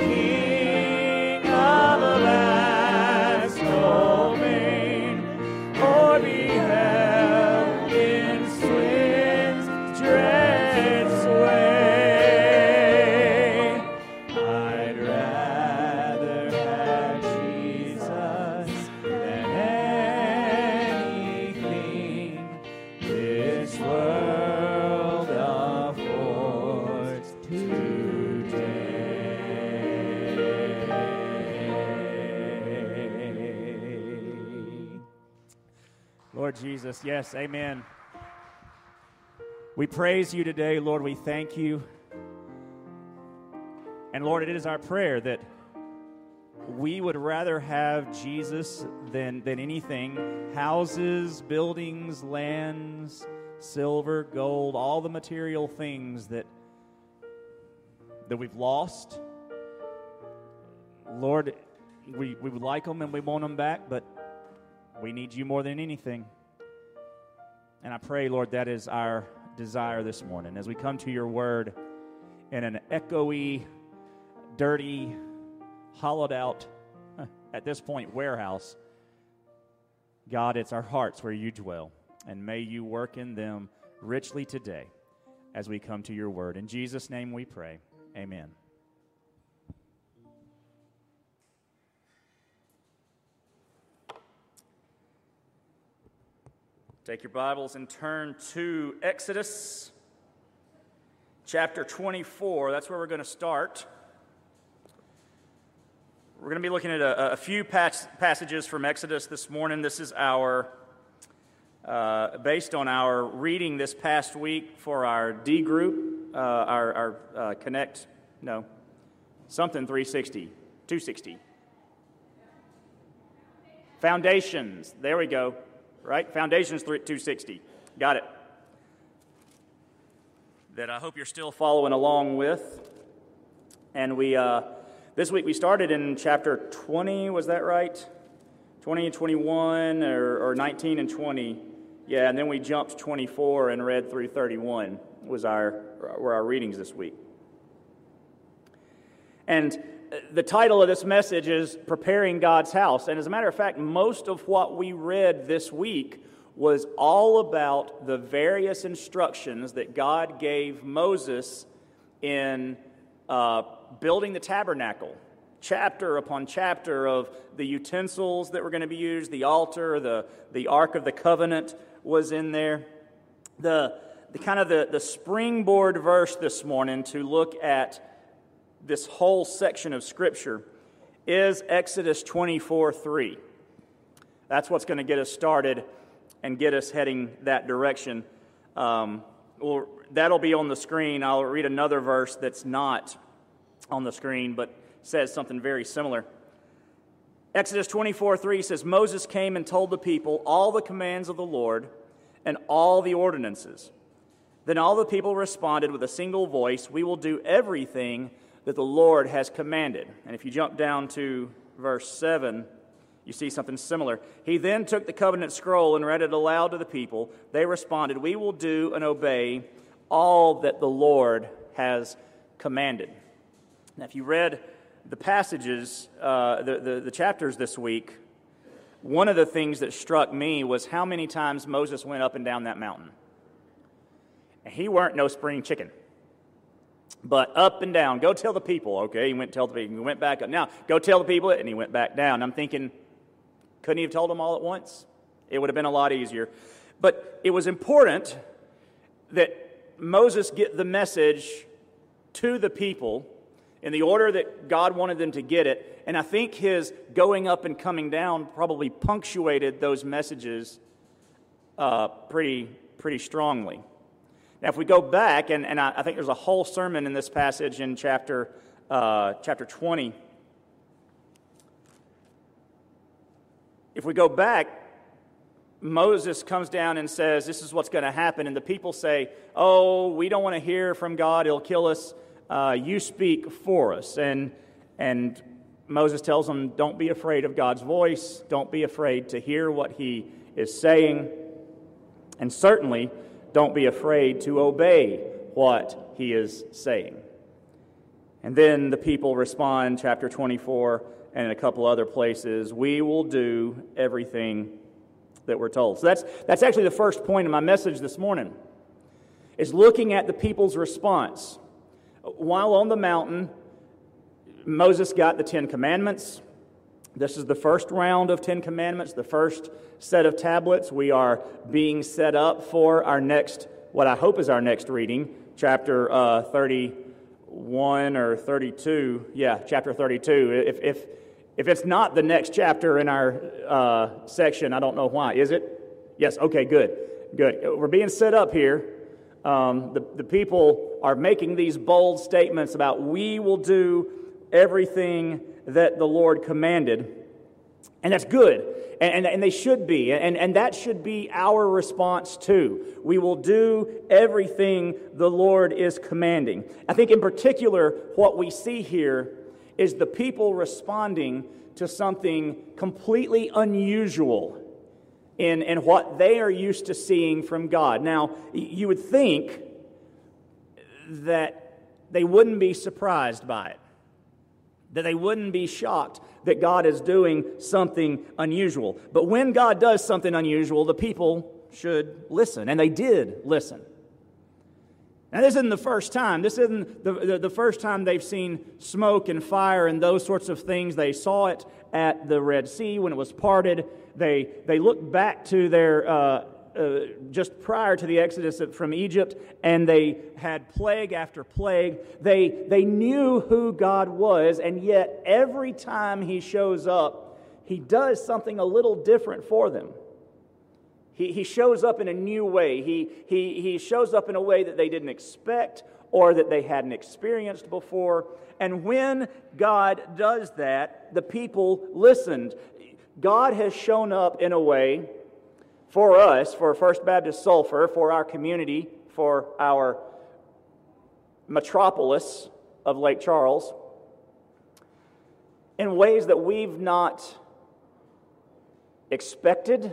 King Jesus, yes, amen. We praise you today, Lord. We thank you. And Lord, it is our prayer that we would rather have Jesus than, than anything houses, buildings, lands, silver, gold, all the material things that, that we've lost. Lord, we, we would like them and we want them back, but we need you more than anything. And I pray, Lord, that is our desire this morning as we come to your word in an echoey, dirty, hollowed out, at this point, warehouse. God, it's our hearts where you dwell, and may you work in them richly today as we come to your word. In Jesus' name we pray. Amen. Take your Bibles and turn to Exodus chapter 24. That's where we're going to start. We're going to be looking at a, a few pas- passages from Exodus this morning. This is our, uh, based on our reading this past week for our D group, uh, our, our uh, Connect, no, something 360, 260. Foundations, there we go, right? Foundations 260. Got it. That I hope you're still following along with. And we, uh, this week we started in chapter 20, was that right? 20 and 21, or, or 19 and 20. Yeah, and then we jumped 24 and read through 31 was our, were our readings this week. And the title of this message is Preparing God's House. And as a matter of fact, most of what we read this week was all about the various instructions that God gave Moses in uh, building the tabernacle. Chapter upon chapter of the utensils that were going to be used, the altar, the, the Ark of the Covenant was in there. The, the kind of the, the springboard verse this morning to look at this whole section of Scripture is Exodus 24 3. That's what's going to get us started and get us heading that direction. Um, well, that'll be on the screen. I'll read another verse that's not on the screen, but says something very similar. Exodus 24 3 says, Moses came and told the people all the commands of the Lord and all the ordinances. Then all the people responded with a single voice, We will do everything that the Lord has commanded. And if you jump down to verse 7, you see something similar. He then took the covenant scroll and read it aloud to the people. They responded, We will do and obey all that the Lord has commanded. Now, if you read the passages, uh, the, the, the chapters this week, one of the things that struck me was how many times Moses went up and down that mountain. And he weren't no spring chicken. But up and down, go tell the people. Okay, he went tell the people. He went back up. Now, go tell the people, and he went back down. I'm thinking, couldn't he have told them all at once? It would have been a lot easier. But it was important that Moses get the message to the people in the order that God wanted them to get it. And I think his going up and coming down probably punctuated those messages uh, pretty, pretty strongly. Now, if we go back, and, and I, I think there's a whole sermon in this passage in chapter, uh, chapter 20. If we go back, Moses comes down and says, This is what's going to happen. And the people say, Oh, we don't want to hear from God. He'll kill us. Uh, you speak for us. And, and Moses tells them, Don't be afraid of God's voice. Don't be afraid to hear what he is saying. And certainly, don't be afraid to obey what he is saying. And then the people respond, chapter 24, and in a couple other places, we will do everything that we're told. So that's, that's actually the first point of my message this morning, is looking at the people's response. While on the mountain, Moses got the Ten Commandments. This is the first round of Ten Commandments, the first set of tablets. We are being set up for our next, what I hope is our next reading, chapter uh, 31 or 32. Yeah, chapter 32. If, if, if it's not the next chapter in our uh, section, I don't know why. Is it? Yes, okay, good. Good. We're being set up here. Um, the, the people are making these bold statements about we will do everything that the Lord commanded. And that's good. And, and, and, they should be. And, and that should be our response too. We will do everything the Lord is commanding. I think, in particular, what we see here is the people responding to something completely unusual in, in what they are used to seeing from God. Now, you would think that they wouldn't be surprised by it that they wouldn't be shocked that God is doing something unusual. But when God does something unusual, the people should listen, and they did listen. Now, this isn't the first time. This isn't the, the, the, first time they've seen smoke and fire and those sorts of things. They saw it at the Red Sea when it was parted. They, they looked back to their uh, uh, just prior to the exodus from Egypt, and they had plague after plague. They, they knew who God was, and yet every time He shows up, He does something a little different for them. He, he shows up in a new way. He, he, he shows up in a way that they didn't expect or that they hadn't experienced before. And when God does that, the people listened. God has shown up in a way for us, for First Baptist Sulphur, for our community, for our metropolis of Lake Charles, in ways that we've not expected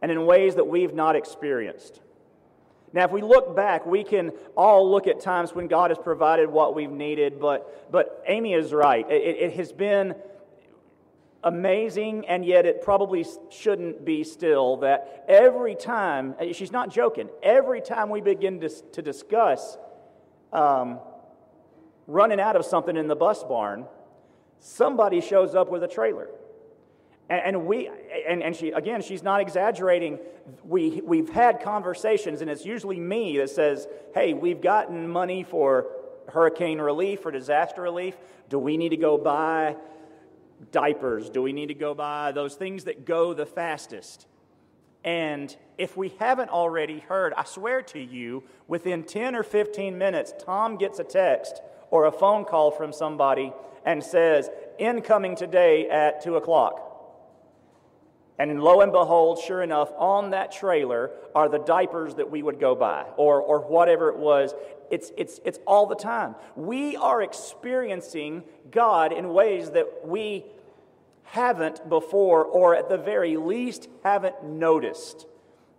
and in ways that we've not experienced. Now, if we look back, we can all look at times when God has provided what we've needed, but, but Amy is right. It, it has been amazing, and yet it probably shouldn't be still, that every time, uh, she's not joking, every time we begin to, to discuss um, running out of something in the bus barn, somebody shows up with a trailer. And, and we, and, and she, again, she's not exaggerating. We, we've had conversations, and it's usually me that says, hey, we've gotten money for hurricane relief or disaster relief. Do we need to go buy diapers? Do we need to go buy those things that go the fastest? And if we haven't already heard, I swear to you, within 10 or 15 minutes, Tom gets a text or a phone call from somebody and says, Incoming today at 2 o'clock. And lo and behold, sure enough, on that trailer are the diapers that we would go buy or, or whatever it was. It's, it's, it's all the time. We are experiencing God in ways that we haven't before, or at the very least, haven't noticed.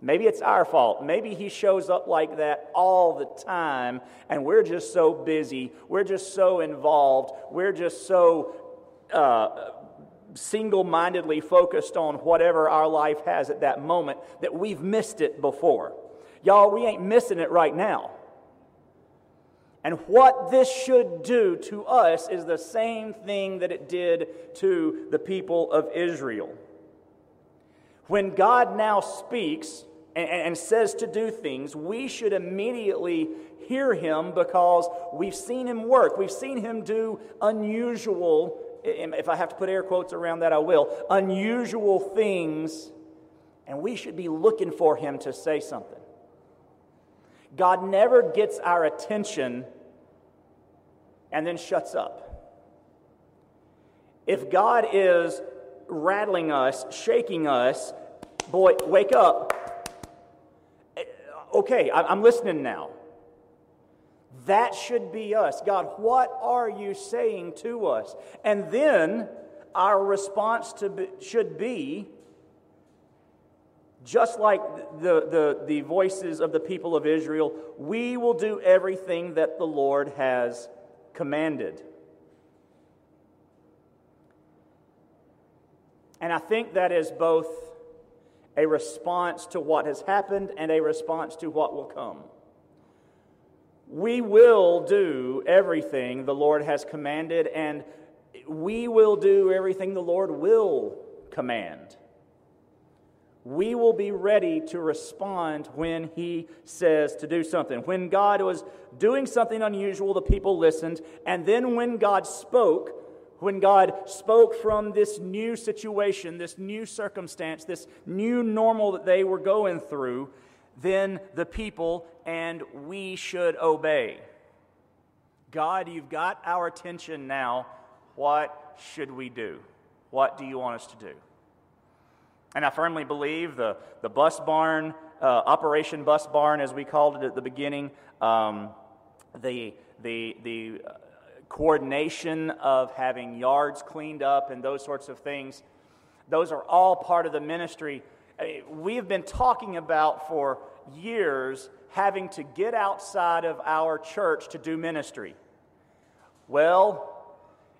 Maybe it's our fault. Maybe he shows up like that all the time, and we're just so busy. We're just so involved. We're just so uh, single mindedly focused on whatever our life has at that moment that we've missed it before. Y'all, we ain't missing it right now. And what this should do to us is the same thing that it did to the people of Israel. When God now speaks and, and, says to do things, we should immediately hear him because we've seen him work. We've seen him do unusual, if I have to put air quotes around that, I will, unusual things, and we should be looking for him to say something. God never gets our attention and then shuts up. If God is rattling us, shaking us, boy, wake up. Eh, okay, I'm listening now. That should be us. God, what are you saying to us? And then our response to be, should be just like the, the, the voices of the people of Israel, we will do everything that the Lord has commanded. And I think that is both a response to what has happened and a response to what will come. We will do everything the Lord has commanded, and we will do everything the Lord will command. We will be ready to respond when He says to do something. When God was doing something unusual, the people listened, and then when God spoke, when God spoke from this new situation, this new circumstance, this new normal that they were going through, then the people and we should obey. God, you've got our attention now. What should we do? What do you want us to do? And I firmly believe the, the bus barn, uh, Operation Bus Barn, as we called it at the beginning, um, the, the, the uh, coordination of having yards cleaned up and those sorts of things. Those are all part of the ministry. We have been talking about for years having to get outside of our church to do ministry. Well,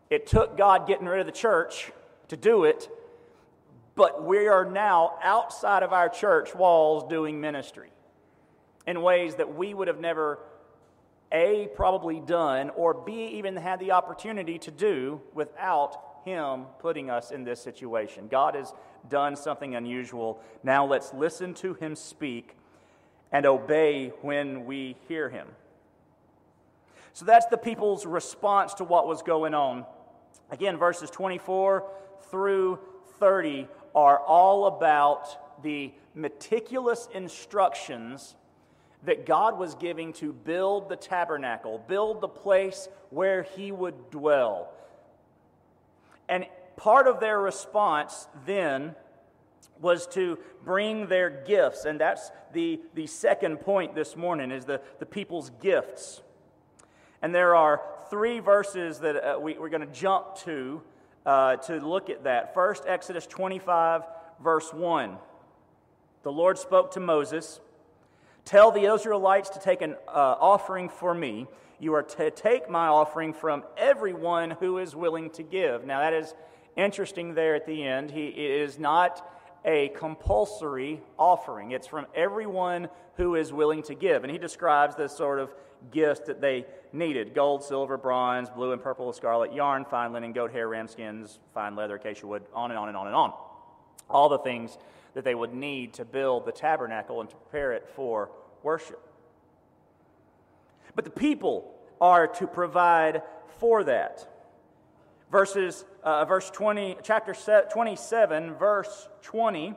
it took God getting rid of the church to do it, but we are now outside of our church walls doing ministry in ways that we would have never a, probably done, or B, even had the opportunity to do without Him putting us in this situation. God has done something unusual. Now let's listen to Him speak and obey when we hear Him. So that's the people's response to what was going on. Again, verses 24 through 30 are all about the meticulous instructions that God was giving to build the tabernacle, build the place where he would dwell. And part of their response then was to bring their gifts. And that's the, the second point this morning is the, the people's gifts. And there are three verses that uh, we, we're going to jump to uh, to look at that. First, Exodus 25, verse 1. The Lord spoke to Moses Tell the Israelites to take an uh, offering for me. You are to take my offering from everyone who is willing to give. Now, that is interesting there at the end. He, it is not a compulsory offering, it's from everyone who is willing to give. And he describes the sort of gifts that they needed gold, silver, bronze, blue and purple, scarlet yarn, fine linen, goat hair, ram skins, fine leather, acacia wood, on and on and on and on. All the things that they would need to build the tabernacle and to prepare it for worship. But the people are to provide for that. Verses, uh, verse 20, chapter 27, verse 20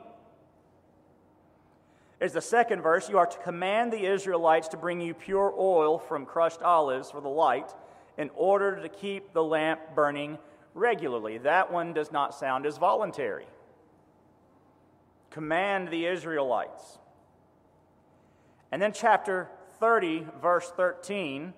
is the second verse. You are to command the Israelites to bring you pure oil from crushed olives for the light in order to keep the lamp burning regularly. That one does not sound as voluntary command the Israelites. And then, chapter 30, verse 13.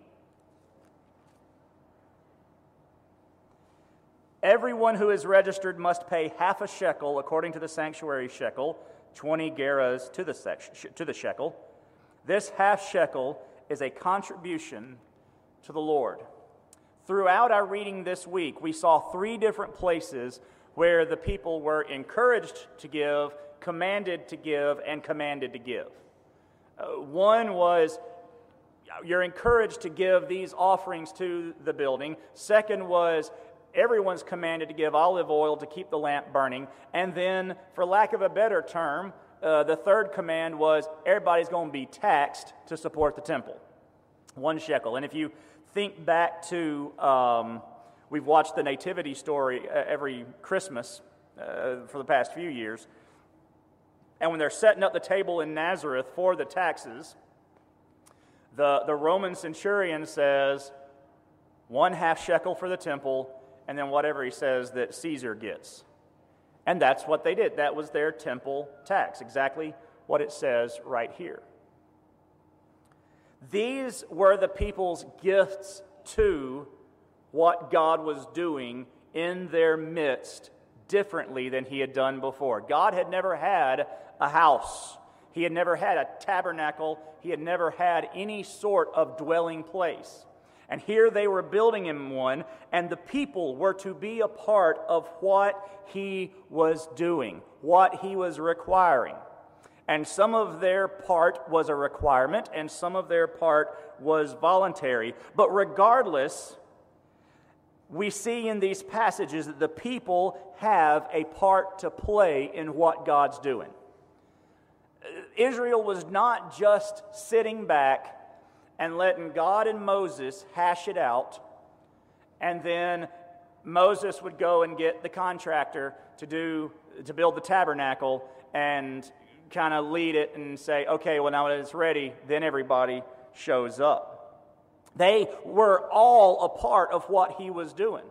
Everyone who is registered must pay half a shekel according to the sanctuary shekel, 20 gerahs to the, to the shekel. This half shekel is a contribution to the Lord. Throughout our reading this week, we saw three different places where the people were encouraged to give commanded to give and commanded to give. Uh, one was you're encouraged to give these offerings to the building. Second was everyone's commanded to give olive oil to keep the lamp burning. And then, for lack of a better term, uh, the third command was everybody's going to be taxed to support the temple. One shekel. And if you think back to, um, we've watched the Nativity story uh, every Christmas uh, for the past few years. And when they're setting up the table in Nazareth for the taxes, the, the Roman centurion says, one half shekel for the temple, and then whatever he says that Caesar gets. And that's what they did. That was their temple tax, exactly what it says right here. These were the people's gifts to what God was doing in their midst differently than he had done before. God had never had a house, he had never had a tabernacle, he had never had any sort of dwelling place. And here they were building him one, and the people were to be a part of what he was doing, what he was requiring. And some of their part was a requirement, and some of their part was voluntary. But regardless, we see in these passages that the people have a part to play in what God's doing. Uh, Israel was not just sitting back and letting God and Moses hash it out, and then Moses would go and get the contractor to do to build the tabernacle and kind of lead it and say, okay, well now that it's ready, then everybody shows up. They were all a part of what he was doing.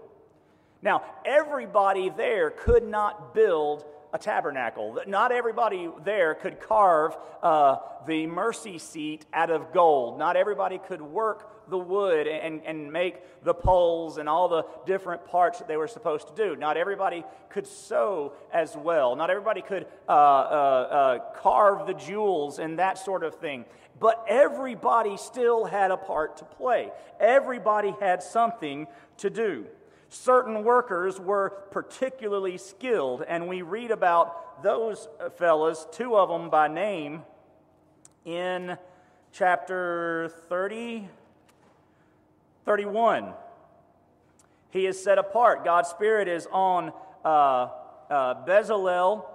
Now, everybody there could not build a tabernacle. Not everybody there could carve uh, the mercy seat out of gold. Not everybody could work the wood and, and make the poles and all the different parts that they were supposed to do. Not everybody could sew as well. Not everybody could uh, uh, uh carve the jewels and that sort of thing. But everybody still had a part to play, everybody had something to do. Certain workers were particularly skilled, and we read about those fellows, two of them by name, in chapter 30, 31. He is set apart. God's Spirit is on uh, uh, Bezalel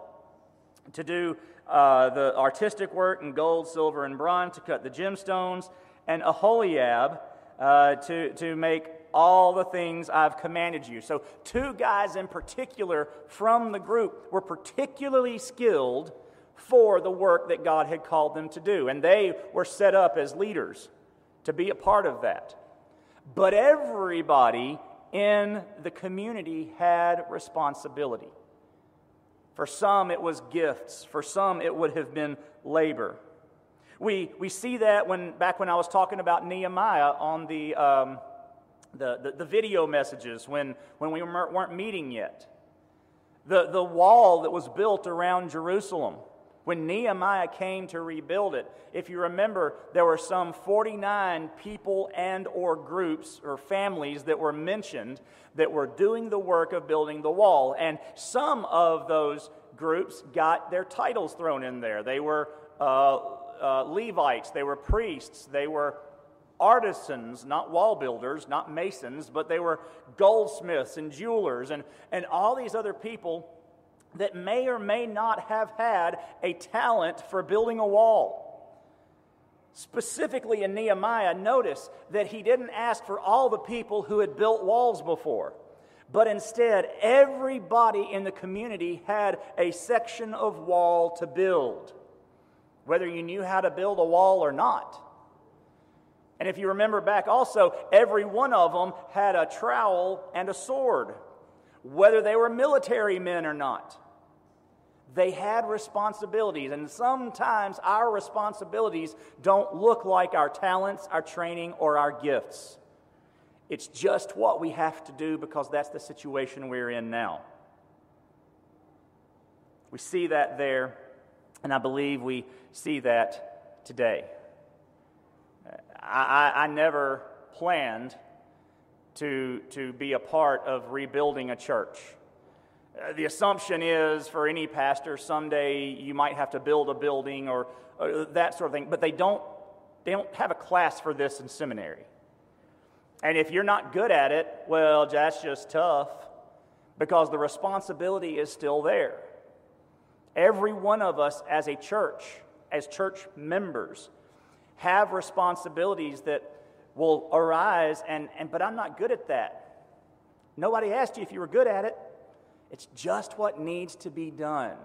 to do uh, the artistic work in gold, silver, and bronze, to cut the gemstones, and Aholiab uh, to, to make all the things I've commanded you. So, two guys in particular from the group were particularly skilled for the work that God had called them to do, and they were set up as leaders to be a part of that. But everybody in the community had responsibility. For some, it was gifts. For some, it would have been labor. We, we see that when, back when I was talking about Nehemiah on the, um, the, the, the, video messages when, when we weren't meeting yet. The, the wall that was built around Jerusalem when Nehemiah came to rebuild it. If you remember, there were some 49 people and or groups or families that were mentioned that were doing the work of building the wall. And some of those groups got their titles thrown in there. They were uh, uh, Levites, they were priests, they were artisans, not wall builders, not masons, but they were goldsmiths and jewelers and, and all these other people that may or may not have had a talent for building a wall. Specifically in Nehemiah, notice that he didn't ask for all the people who had built walls before, but instead, everybody in the community had a section of wall to build, whether you knew how to build a wall or not. And if you remember back also, every one of them had a trowel and a sword, whether they were military men or not. They had responsibilities, and sometimes our responsibilities don't look like our talents, our training, or our gifts. It's just what we have to do because that's the situation we're in now. We see that there, and I believe we see that today. I, I, never planned to, to be a part of rebuilding a church. Uh, the assumption is for any pastor, someday you might have to build a building or, or that sort of thing, but they don't, they don't have a class for this in seminary. And if you're not good at it, well, that's just tough because the responsibility is still there. Every one of us as a church, as church members, have responsibilities that will arise, and, and but I'm not good at that. Nobody asked you if you were good at it. It's just what needs to be done.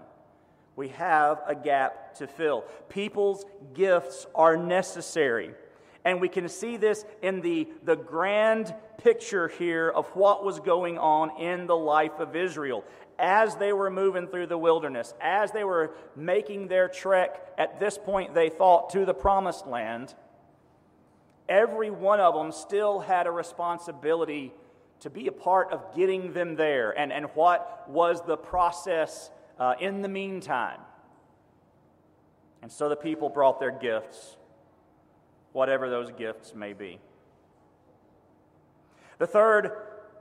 We have a gap to fill. People's gifts are necessary. And we can see this in the, the grand picture here of what was going on in the life of Israel. As they were moving through the wilderness, as they were making their trek, at this point they thought, to the promised land, every one of them still had a responsibility to be a part of getting them there and, and what was the process uh, in the meantime. And so the people brought their gifts, whatever those gifts may be. The third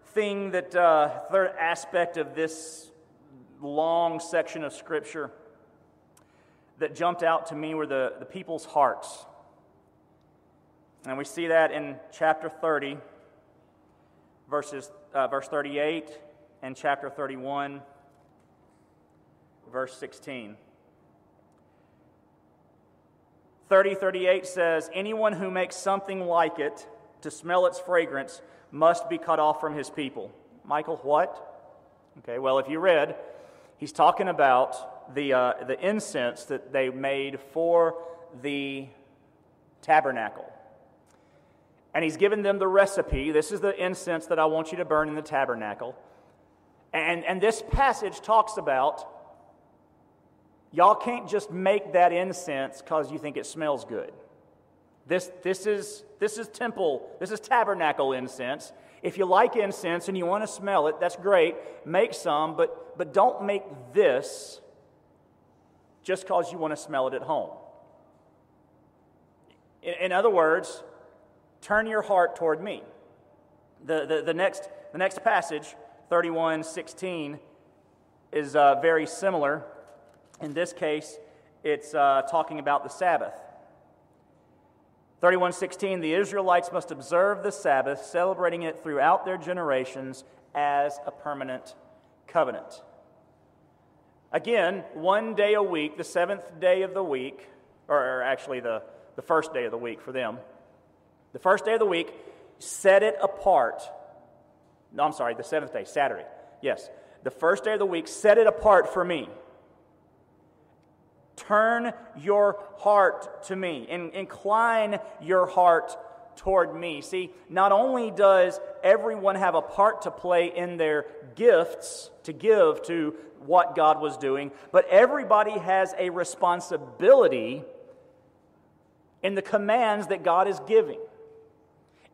thing that, uh, third aspect of this long section of Scripture that jumped out to me were the, the people's hearts. And we see that in chapter 30, verses, uh, verse 38, and chapter 31, verse 16. 3038 says, Anyone who makes something like it to smell its fragrance must be cut off from his people. Michael, what? Okay, well, if you read, he's talking about the, uh, the incense that they made for the tabernacle. And he's given them the recipe. This is the incense that I want you to burn in the tabernacle. And, and this passage talks about Y'all can't just make that incense because you think it smells good. This, this, is, this is temple, this is tabernacle incense. If you like incense and you want to smell it, that's great. Make some, but, but don't make this just because you want to smell it at home. In, in other words, turn your heart toward me. The, the, the, next, the next passage, 31 16, is uh, very similar. In this case, it's uh, talking about the Sabbath. 31:16 The Israelites must observe the Sabbath, celebrating it throughout their generations as a permanent covenant. Again, one day a week, the seventh day of the week, or actually the, the first day of the week for them, the first day of the week, set it apart. No, I'm sorry, the seventh day, Saturday. Yes. The first day of the week, set it apart for me. Turn your heart to me. In, incline your heart toward me. See, not only does everyone have a part to play in their gifts to give to what God was doing, but everybody has a responsibility in the commands that God is giving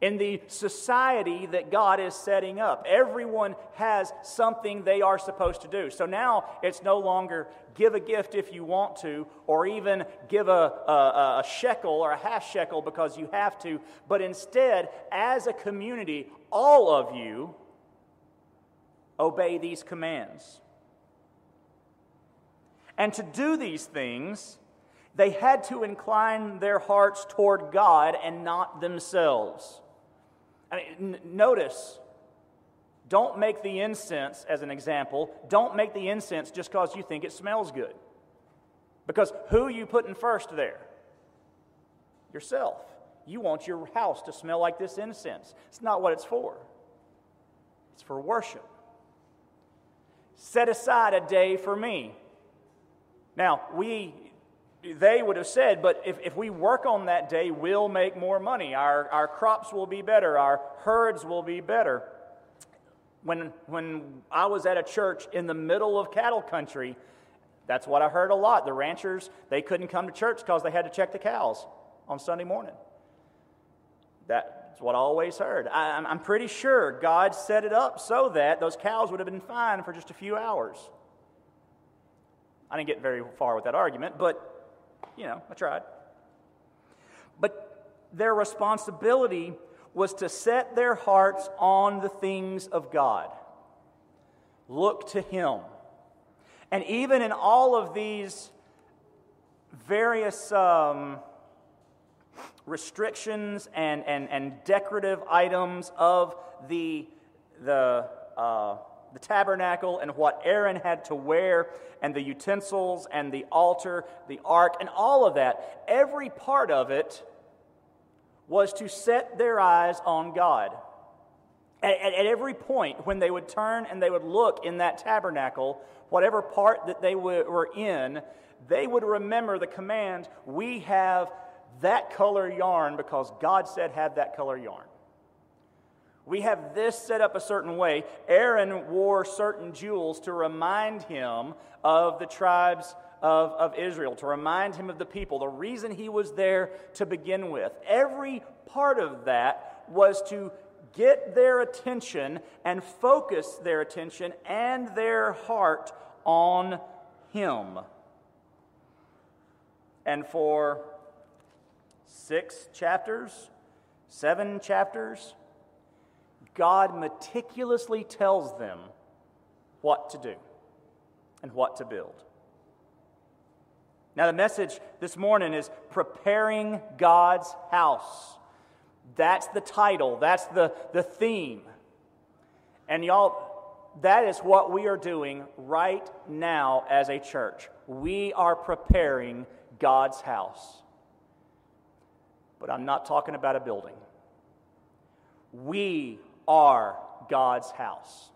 in the society that God is setting up. Everyone has something they are supposed to do. So now it's no longer give a gift if you want to, or even give a, a, a, shekel or a half shekel because you have to, but instead, as a community, all of you obey these commands. And to do these things, they had to incline their hearts toward God and not themselves. I mean, n- notice, don't make the incense, as an example, don't make the incense just because you think it smells good. Because who are you putting first there? Yourself. You want your house to smell like this incense. It's not what it's for, it's for worship. Set aside a day for me. Now, we they would have said, but if, if we work on that day, we'll make more money. Our, our crops will be better. Our herds will be better. When, when I was at a church in the middle of cattle country, that's what I heard a lot. The ranchers, they couldn't come to church because they had to check the cows on Sunday morning. That's what I always heard. I, I'm pretty sure God set it up so that those cows would have been fine for just a few hours. I didn't get very far with that argument, but you know, I tried. But their responsibility was to set their hearts on the things of God, look to Him. And even in all of these various um, restrictions and, and, and decorative items of the, the uh, the tabernacle and what Aaron had to wear, and the utensils and the altar, the ark, and all of that, every part of it was to set their eyes on God. At, at, at, every point, when they would turn and they would look in that tabernacle, whatever part that they were in, they would remember the command we have that color yarn because God said, have that color yarn. We have this set up a certain way. Aaron wore certain jewels to remind him of the tribes of, of Israel, to remind him of the people, the reason he was there to begin with. Every part of that was to get their attention and focus their attention and their heart on him. And for six chapters, seven chapters, God meticulously tells them what to do and what to build. Now, the message this morning is preparing God's house. That's the title, that's the, the theme. And y'all, that is what we are doing right now as a church. We are preparing God's house. But I'm not talking about a building. We are God's house.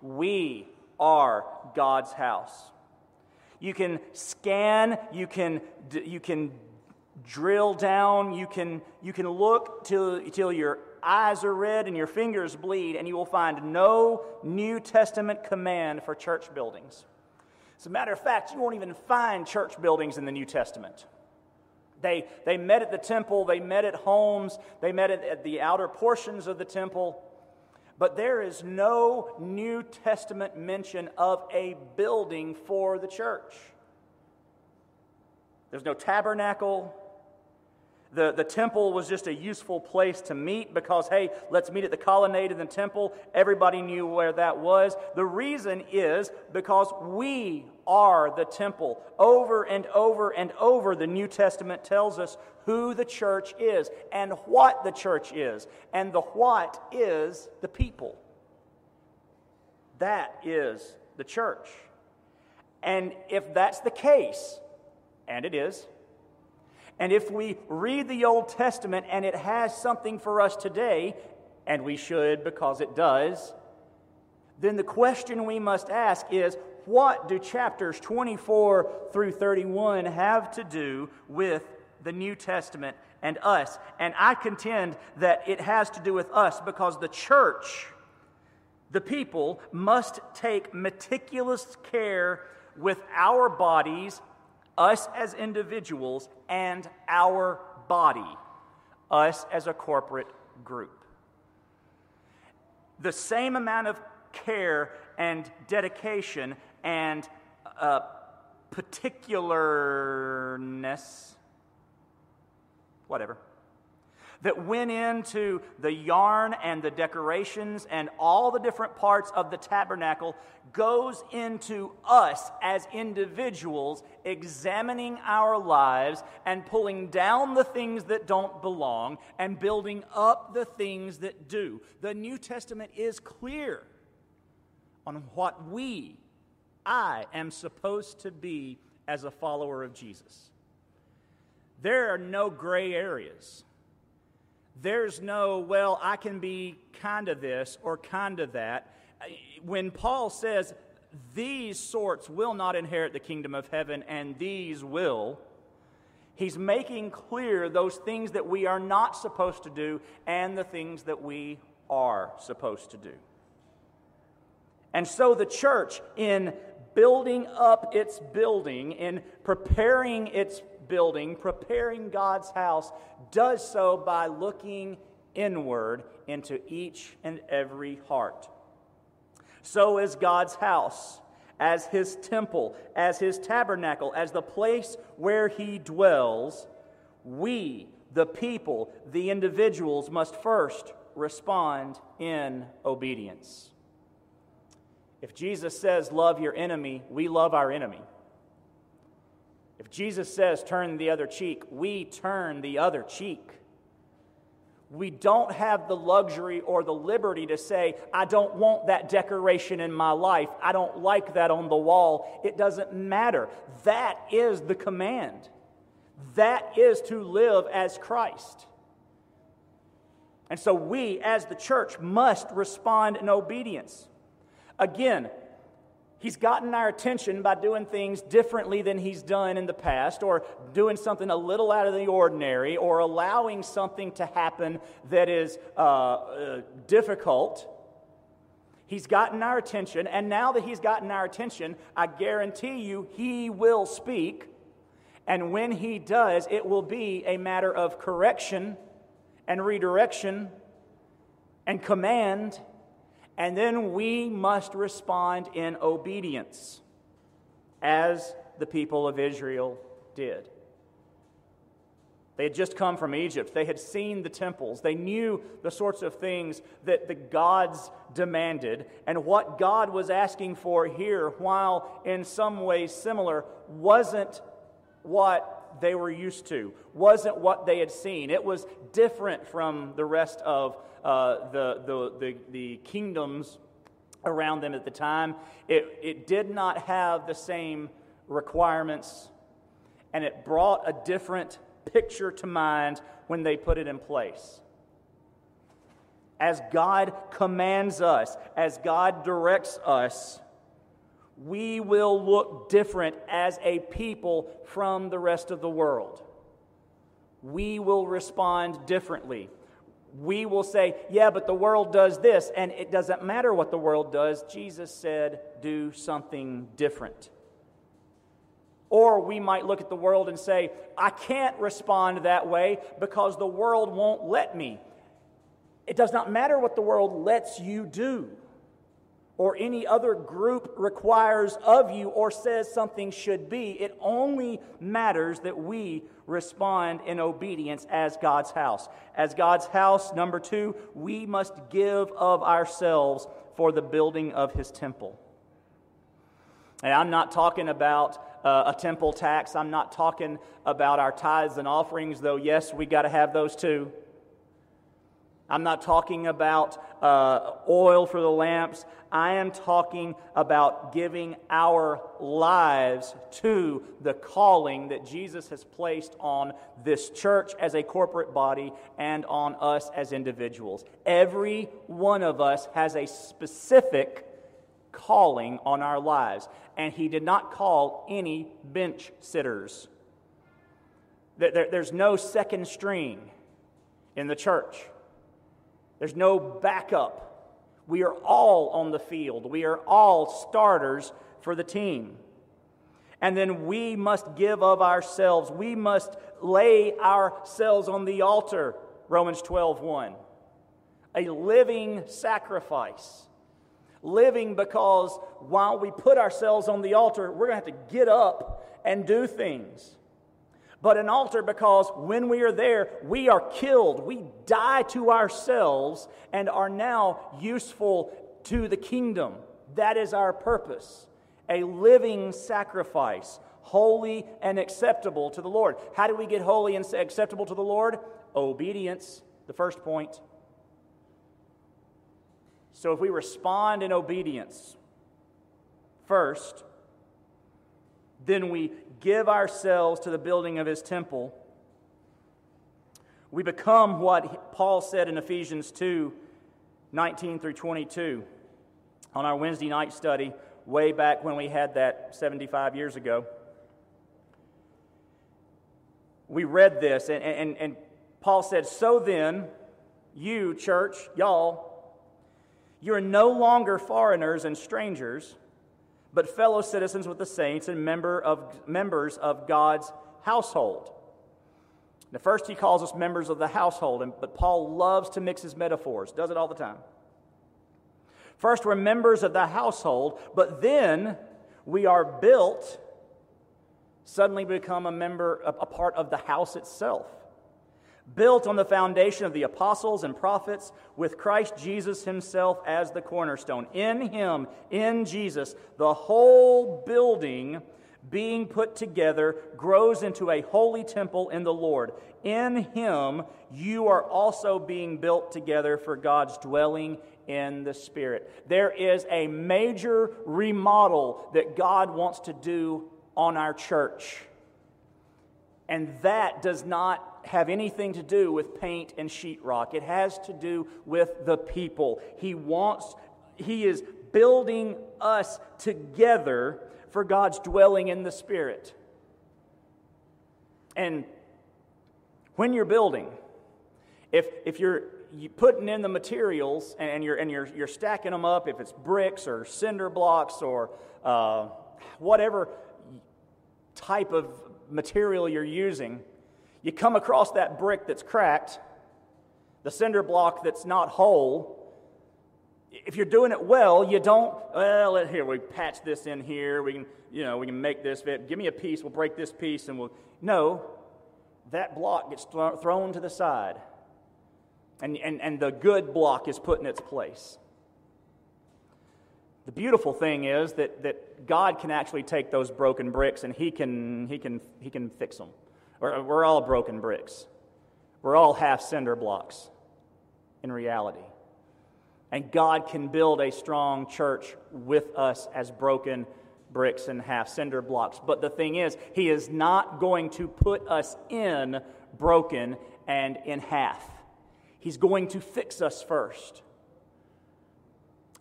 We are God's house. You can scan, you can, you can drill down, you can, you can look till, till your eyes are red and your fingers bleed, and you will find no New Testament command for church buildings. As a matter of fact, you won't even find church buildings in the New Testament. They, they met at the temple, they met at homes, they met at, at the outer portions of the temple. But there is no New Testament mention of a building for the church. There's no tabernacle, the, the temple was just a useful place to meet because, hey, let's meet at the colonnade of the temple. Everybody knew where that was. The reason is because we are the temple. Over and over and over, the New Testament tells us who the church is and what the church is. And the what is the people. That is the church. And if that's the case, and it is, and if we read the Old Testament and it has something for us today, and we should because it does, then the question we must ask is what do chapters 24 through 31 have to do with the New Testament and us? And I contend that it has to do with us because the church, the people, must take meticulous care with our bodies us as individuals, and our body, us as a corporate group. The same amount of care and dedication and uh, particularness, whatever that went into the yarn and the decorations and all the different parts of the tabernacle goes into us as individuals examining our lives and pulling down the things that don't belong and building up the things that do. The New Testament is clear on what we, I, am supposed to be as a follower of Jesus. There are no gray areas. There's no, well, I can be kind of this or kind of that. When Paul says, these sorts will not inherit the kingdom of heaven, and these will, he's making clear those things that we are not supposed to do and the things that we are supposed to do. And so the church, in building up its building, in preparing its building, preparing God's house, does so by looking inward into each and every heart. So is God's house, as his temple, as his tabernacle, as the place where he dwells. We, the people, the individuals, must first respond in obedience. If Jesus says, Love your enemy, we love our enemy. If Jesus says, turn the other cheek, we turn the other cheek. We don't have the luxury or the liberty to say, I don't want that decoration in my life. I don't like that on the wall. It doesn't matter. That is the command. That is to live as Christ. And so we, as the church, must respond in obedience. Again, He's gotten our attention by doing things differently than he's done in the past, or doing something a little out of the ordinary, or allowing something to happen that is uh, uh, difficult. He's gotten our attention, and now that he's gotten our attention, I guarantee you he will speak. And when he does, it will be a matter of correction and redirection and command and then we must respond in obedience, as the people of Israel did. They had just come from Egypt. They had seen the temples. They knew the sorts of things that the gods demanded. And what God was asking for here, while in some ways similar, wasn't what they were used to, wasn't what they had seen. It was different from the rest of uh, the, the, the, the kingdoms around them at the time. It, it did not have the same requirements, and it brought a different picture to mind when they put it in place. As God commands us, as God directs us, we will look different as a people from the rest of the world. We will respond differently. We will say, Yeah, but the world does this, and it doesn't matter what the world does. Jesus said, Do something different. Or we might look at the world and say, I can't respond that way because the world won't let me. It does not matter what the world lets you do or any other group requires of you or says something should be. It only matters that we respond in obedience as God's house. As God's house, number two, we must give of ourselves for the building of his temple. And I'm not talking about uh, a temple tax. I'm not talking about our tithes and offerings, though, yes, we got to have those too. I'm not talking about uh, oil for the lamps. I am talking about giving our lives to the calling that Jesus has placed on this church as a corporate body and on us as individuals. Every one of us has a specific calling on our lives. And he did not call any bench sitters. There's no second string in the church, there's no backup. We are all on the field, we are all starters for the team. And then we must give of ourselves. We must lay ourselves on the altar, Romans 12 1. A living sacrifice living because while we put ourselves on the altar, we're going to have to get up and do things. But an altar because when we are there, we are killed. We die to ourselves and are now useful to the kingdom. That is our purpose. A living sacrifice, holy and acceptable to the Lord. How do we get holy and acceptable to the Lord? Obedience, the first point. So if we respond in obedience first, then we give ourselves to the building of his temple. We become what Paul said in Ephesians 2 19 through 22 on our Wednesday night study, way back when we had that 75 years ago. We read this, and, and, and Paul said, So then, you, church, y'all, you are no longer foreigners and strangers, but fellow citizens with the saints and member of, members of God's household. Now, first, he calls us members of the household, and, but Paul loves to mix his metaphors, does it all the time. First, we're members of the household, but then we are built, suddenly become a member, a part of the house itself built on the foundation of the apostles and prophets, with Christ Jesus himself as the cornerstone. In him, in Jesus, the whole building being put together grows into a holy temple in the Lord. In him, you are also being built together for God's dwelling in the Spirit. There is a major remodel that God wants to do on our church. And that does not have anything to do with paint and sheetrock. It has to do with the people. He wants, He is building us together for God's dwelling in the Spirit. And when you're building, if, if you're you putting in the materials and you're, and you're, you're stacking them up, if it's bricks or cinder blocks or uh, whatever type of material you're using, you come across that brick that's cracked, the cinder block that's not whole. If you're doing it well, you don't, well, here, we patch this in here. We can, you know, we can make this fit. Give me a piece. We'll break this piece and we'll. No. that block gets thrown to the side, and, and, and the good block is put in its place. The beautiful thing is that, that God can actually take those broken bricks and He can, he can, he can fix them. We're, we're all broken bricks, we're all half cinder blocks in reality. And God can build a strong church with us as broken bricks and half cinder blocks. But the thing is, He is not going to put us in broken and in half. He's going to fix us first.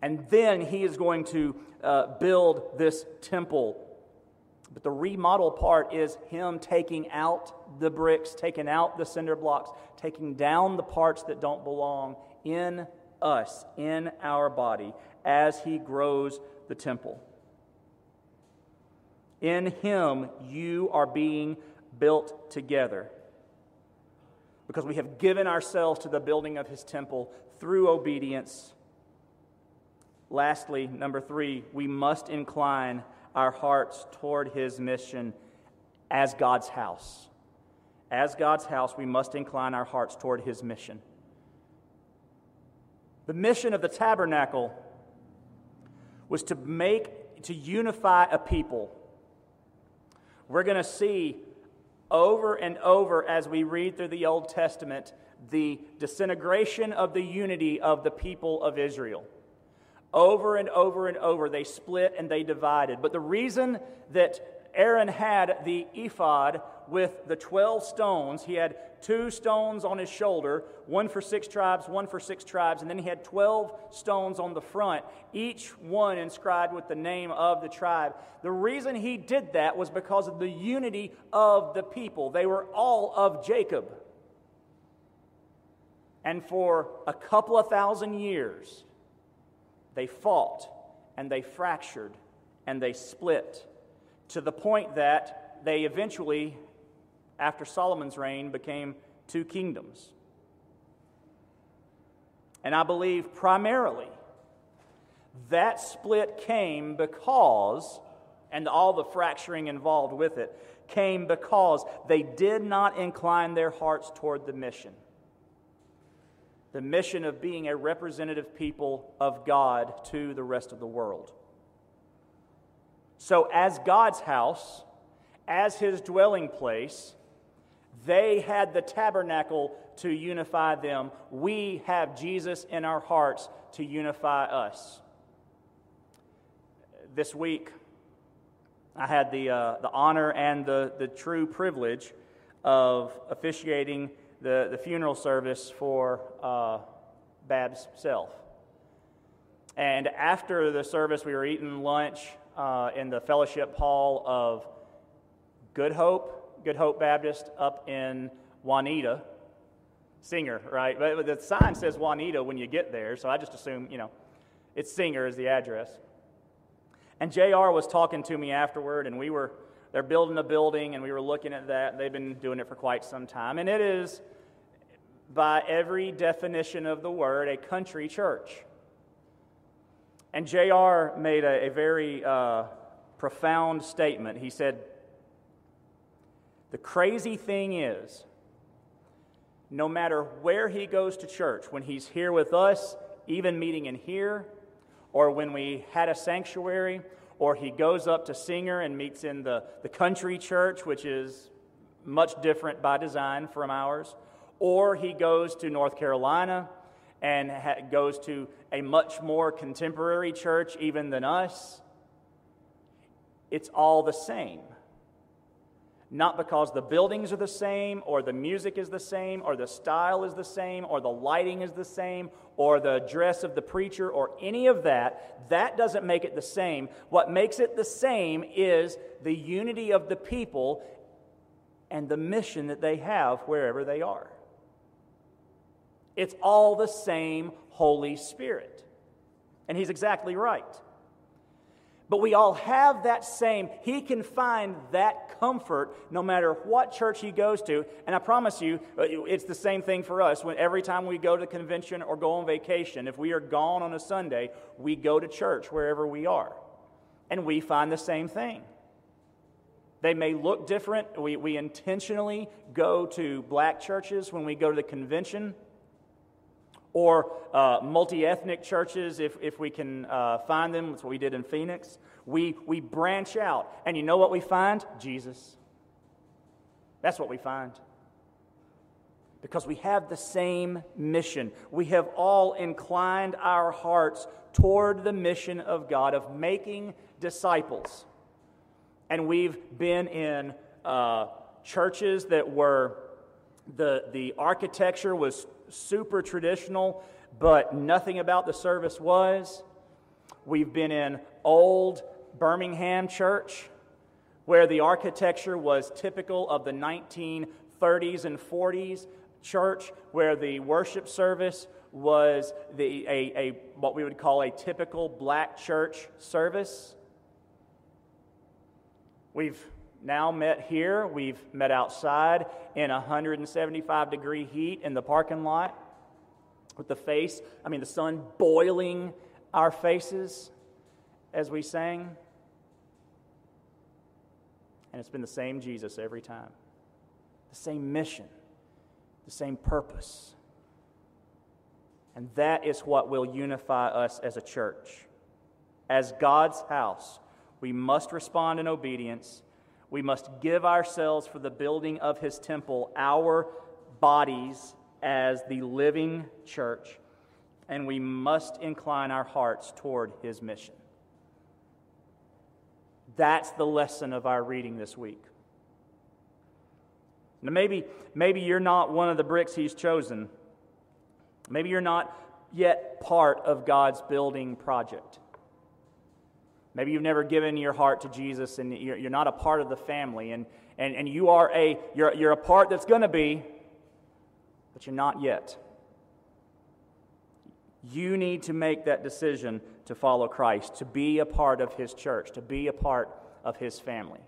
And then He is going to uh, build this temple. But the remodel part is Him taking out the bricks, taking out the cinder blocks, taking down the parts that don't belong in us, in our body, as He grows the temple. In Him, you are being built together because we have given ourselves to the building of His temple through obedience. Lastly, number three, we must incline our hearts toward His mission as God's house. As God's house, we must incline our hearts toward His mission. The mission of the tabernacle was to make, to unify a people we're going to see over and over as we read through the Old Testament the disintegration of the unity of the people of Israel. Over and over and over, they split and they divided. But the reason that Aaron had the ephod with the 12 stones. He had two stones on his shoulder, one for six tribes, one for six tribes, and then he had 12 stones on the front, each one inscribed with the name of the tribe. The reason he did that was because of the unity of the people. They were all of Jacob. And for a couple of thousand years, they fought and they fractured and they split to the point that they eventually, after Solomon's reign, became two kingdoms. And I believe primarily that split came because, and all the fracturing involved with it, came because they did not incline their hearts toward the mission. The mission of being a representative people of God to the rest of the world. So, as God's house, as his dwelling place, they had the tabernacle to unify them. We have Jesus in our hearts to unify us. This week, I had the, uh, the honor and the, the true privilege of officiating the, the funeral service for uh, Bab's self. And after the service, we were eating lunch uh, in the fellowship hall of Good Hope, Good Hope Baptist up in Juanita. Singer, right? But the sign says Juanita when you get there, so I just assume, you know, it's Singer is the address. And JR was talking to me afterward, and we were, they're building a building, and we were looking at that. They've been doing it for quite some time. And it is, by every definition of the word, a country church. And JR made a, a very uh, profound statement. He said, The crazy thing is, no matter where he goes to church, when he's here with us, even meeting in here, or when we had a sanctuary, or he goes up to Singer and meets in the, the country church, which is much different by design from ours, or he goes to North Carolina and ha- goes to a much more contemporary church even than us, it's all the same. Not because the buildings are the same, or the music is the same, or the style is the same, or the lighting is the same, or the dress of the preacher, or any of that. That doesn't make it the same. What makes it the same is the unity of the people and the mission that they have wherever they are. It's all the same Holy Spirit. And he's exactly right. But we all have that same, he can find that comfort no matter what church he goes to. And I promise you, uh, it's the same thing for us. When every time we go to convention or go on vacation, if we are gone on a Sunday, we go to church wherever we are. And we find the same thing. They may look different. We, we intentionally go to black churches when we go to the convention or uh, multi ethnic churches if, if we can uh, find them. That's what we did in Phoenix. We, we branch out. And you know what we find? Jesus. That's what we find. Because we have the same mission. We have all inclined our hearts toward the mission of God of making disciples. And we've been in uh, churches that were, the, the architecture was super traditional, but nothing about the service was. We've been in old Birmingham church where the architecture was typical of the 1930s and 40s church, where the worship service was the, a, a, what we would call a typical black church service. We've now met here. We've met outside in 175 degree heat in the parking lot with the face, I mean, the sun boiling our faces as we sang. And it's been the same Jesus every time, the same mission, the same purpose. And that is what will unify us as a church. As God's house, we must respond in obedience. We must give ourselves for the building of His temple, our bodies as the living church, and we must incline our hearts toward His mission. That's the lesson of our reading this week. Now, maybe, maybe you're not one of the bricks He's chosen. Maybe you're not yet part of God's building project. Maybe you've never given your heart to Jesus and you're, not a part of the family, and, and, and you are a, you're, you're a part that's going to be, but you're not yet. You need to make that decision to follow Christ, to be a part of His church, to be a part of His family,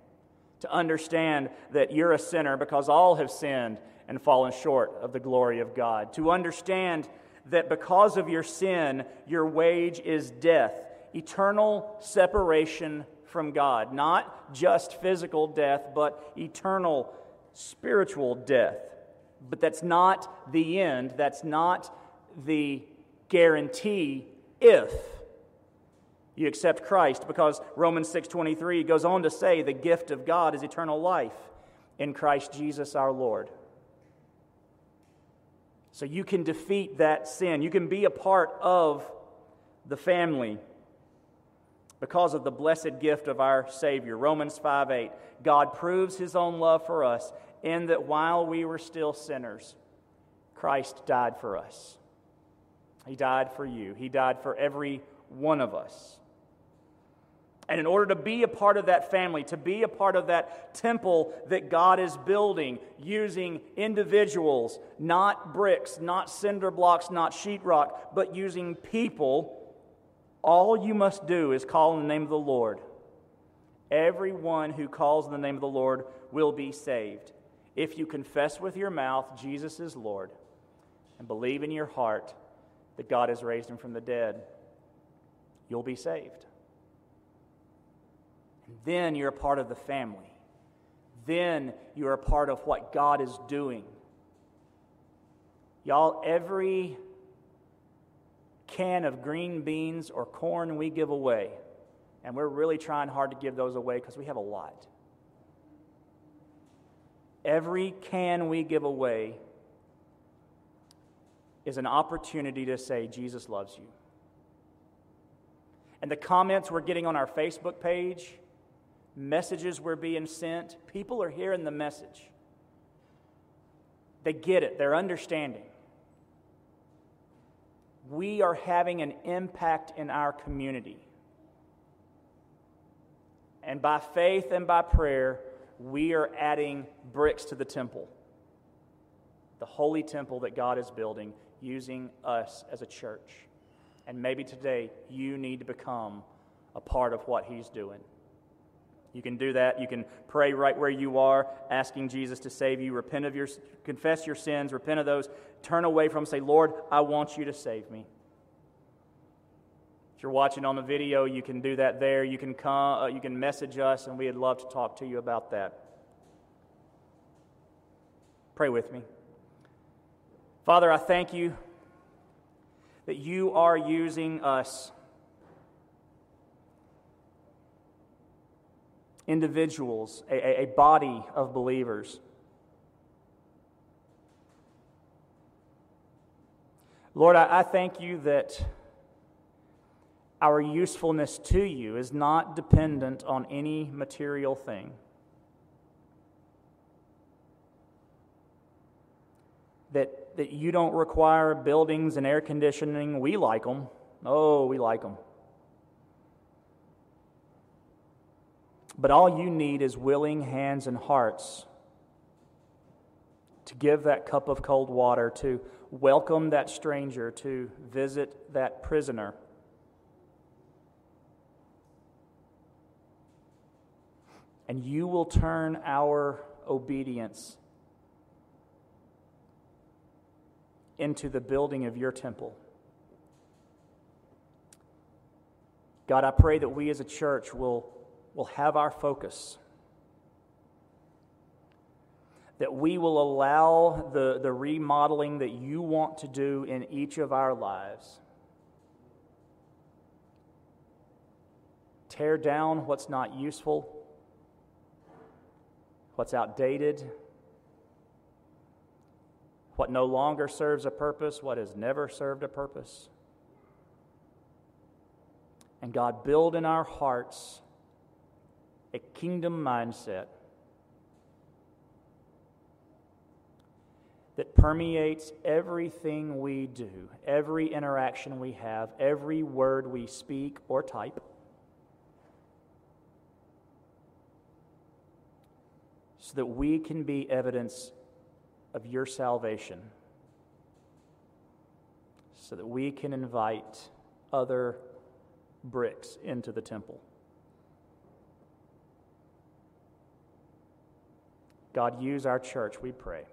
to understand that you're a sinner because all have sinned and fallen short of the glory of God, to understand that because of your sin, your wage is death eternal separation from God. Not just physical death, but eternal spiritual death. But that's not the end. That's not the guarantee if you accept Christ because Romans 6:23 goes on to say the gift of God is eternal life in Christ Jesus our Lord. So you can defeat that sin. You can be a part of the family because of the blessed gift of our Savior. Romans 5 8. God proves his own love for us in that while we were still sinners, Christ died for us. He died for you, He died for every one of us. And in order to be a part of that family, to be a part of that temple that God is building using individuals, not bricks, not cinder blocks, not sheetrock, but using people all you must do is call in the name of the Lord. Everyone who calls in the name of the Lord will be saved. If you confess with your mouth Jesus is Lord and believe in your heart that God has raised him from the dead, you'll be saved. And then you're a part of the family. Then you're a part of what God is doing. Y'all, every can of green beans or corn we give away. And we're really trying hard to give those away because we have a lot. Every can we give away is an opportunity to say, Jesus loves you. And the comments we're getting on our Facebook page, messages we're being sent, people are hearing the message. They get it, they're understanding we are having an impact in our community. And by faith and by prayer, we are adding bricks to the temple, the holy temple that God is building using us as a church. And maybe today you need to become a part of what He's doing. You can do that. You can pray right where you are, asking Jesus to save you. Repent of your, confess your sins, repent of those, turn away from say, Lord, I want you to save me. If you're watching on the video, you can do that there. You can come, uh, you can message us, and we'd love to talk to you about that. Pray with me. Father, I thank you that you are using us, individuals, a, a, body of believers. Lord, I, I thank you that our usefulness to you is not dependent on any material thing. That, that you don't require buildings and air conditioning. We like them. Oh, we like them. But all you need is willing hands and hearts to give that cup of cold water, to welcome that stranger, to visit that prisoner and you will turn our obedience into the building of your temple. God, I pray that we as a church will, will have our focus, that we will allow the, the remodeling that you want to do in each of our lives. Tear down what's not useful what's outdated, what no longer serves a purpose, what has never served a purpose. And God, build in our hearts a kingdom mindset that permeates everything we do, every interaction we have, every word we speak or type. so that we can be evidence of your salvation, so that we can invite other bricks into the temple. God, use our church, we pray.